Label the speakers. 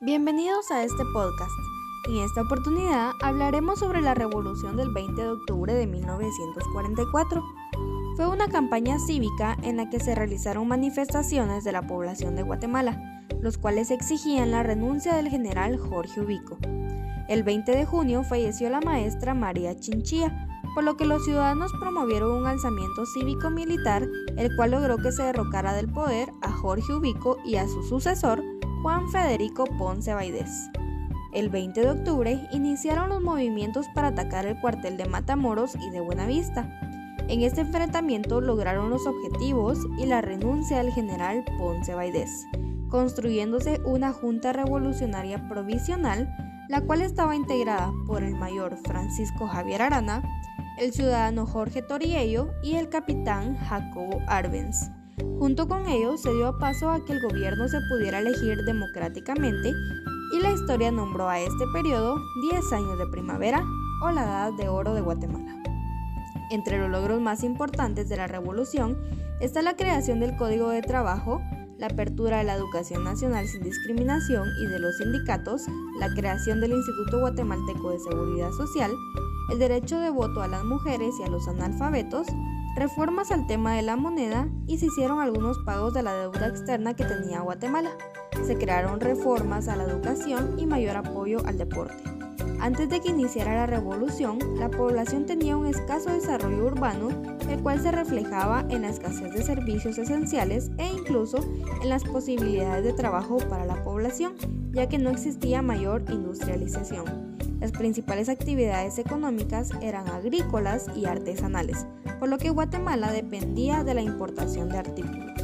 Speaker 1: Bienvenidos a este podcast. En esta oportunidad hablaremos sobre la revolución del 20 de octubre de 1944. Fue una campaña cívica en la que se realizaron manifestaciones de la población de Guatemala, los cuales exigían la renuncia del general Jorge Ubico. El 20 de junio falleció la maestra María Chinchilla, por lo que los ciudadanos promovieron un alzamiento cívico-militar, el cual logró que se derrocara del poder a Jorge Ubico y a su sucesor, Juan Federico Ponce Baidés. El 20 de octubre iniciaron los movimientos para atacar el cuartel de Matamoros y de Buenavista. En este enfrentamiento lograron los objetivos y la renuncia del general Ponce Baidés, construyéndose una junta revolucionaria provisional, la cual estaba integrada por el mayor Francisco Javier Arana, el ciudadano Jorge Toriello y el capitán Jacobo Arbenz. Junto con ellos se dio paso a que el gobierno se pudiera elegir democráticamente y la historia nombró a este periodo 10 años de primavera o la edad de oro de Guatemala. Entre los logros más importantes de la revolución está la creación del Código de Trabajo, la apertura de la educación nacional sin discriminación y de los sindicatos, la creación del Instituto Guatemalteco de Seguridad Social, el derecho de voto a las mujeres y a los analfabetos, reformas al tema de la moneda y se hicieron algunos pagos de la deuda externa que tenía Guatemala. Se crearon reformas a la educación y mayor apoyo al deporte. Antes de que iniciara la revolución, la población tenía un escaso desarrollo urbano, el cual se reflejaba en la escasez de servicios esenciales e incluso en las posibilidades de trabajo para la población, ya que no existía mayor industrialización. Las principales actividades económicas eran agrícolas y artesanales, por lo que Guatemala dependía de la importación de artículos.